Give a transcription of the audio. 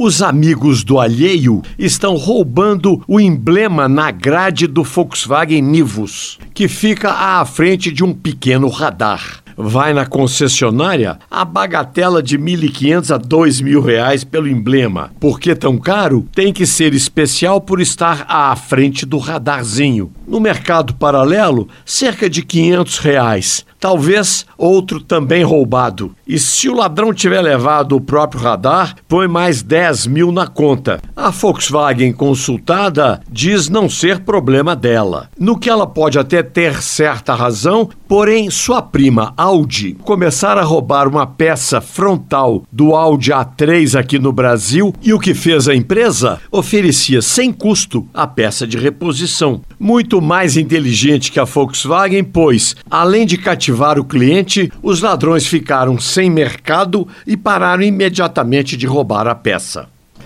Os amigos do alheio estão roubando o emblema na grade do Volkswagen Nivus, que fica à frente de um pequeno radar vai na concessionária, a bagatela de 1.500 a 2.000 reais pelo emblema. Por que tão caro? Tem que ser especial por estar à frente do radarzinho. No mercado paralelo, cerca de 500 reais. Talvez outro também roubado. E se o ladrão tiver levado o próprio radar, põe mais 10 mil na conta. A Volkswagen consultada diz não ser problema dela. No que ela pode até ter certa razão, porém sua prima Audi começar a roubar uma peça frontal do Audi A3 aqui no Brasil e o que fez a empresa? Oferecia sem custo a peça de reposição. Muito mais inteligente que a Volkswagen, pois, além de cativar o cliente, os ladrões ficaram sem mercado e pararam imediatamente de roubar a peça.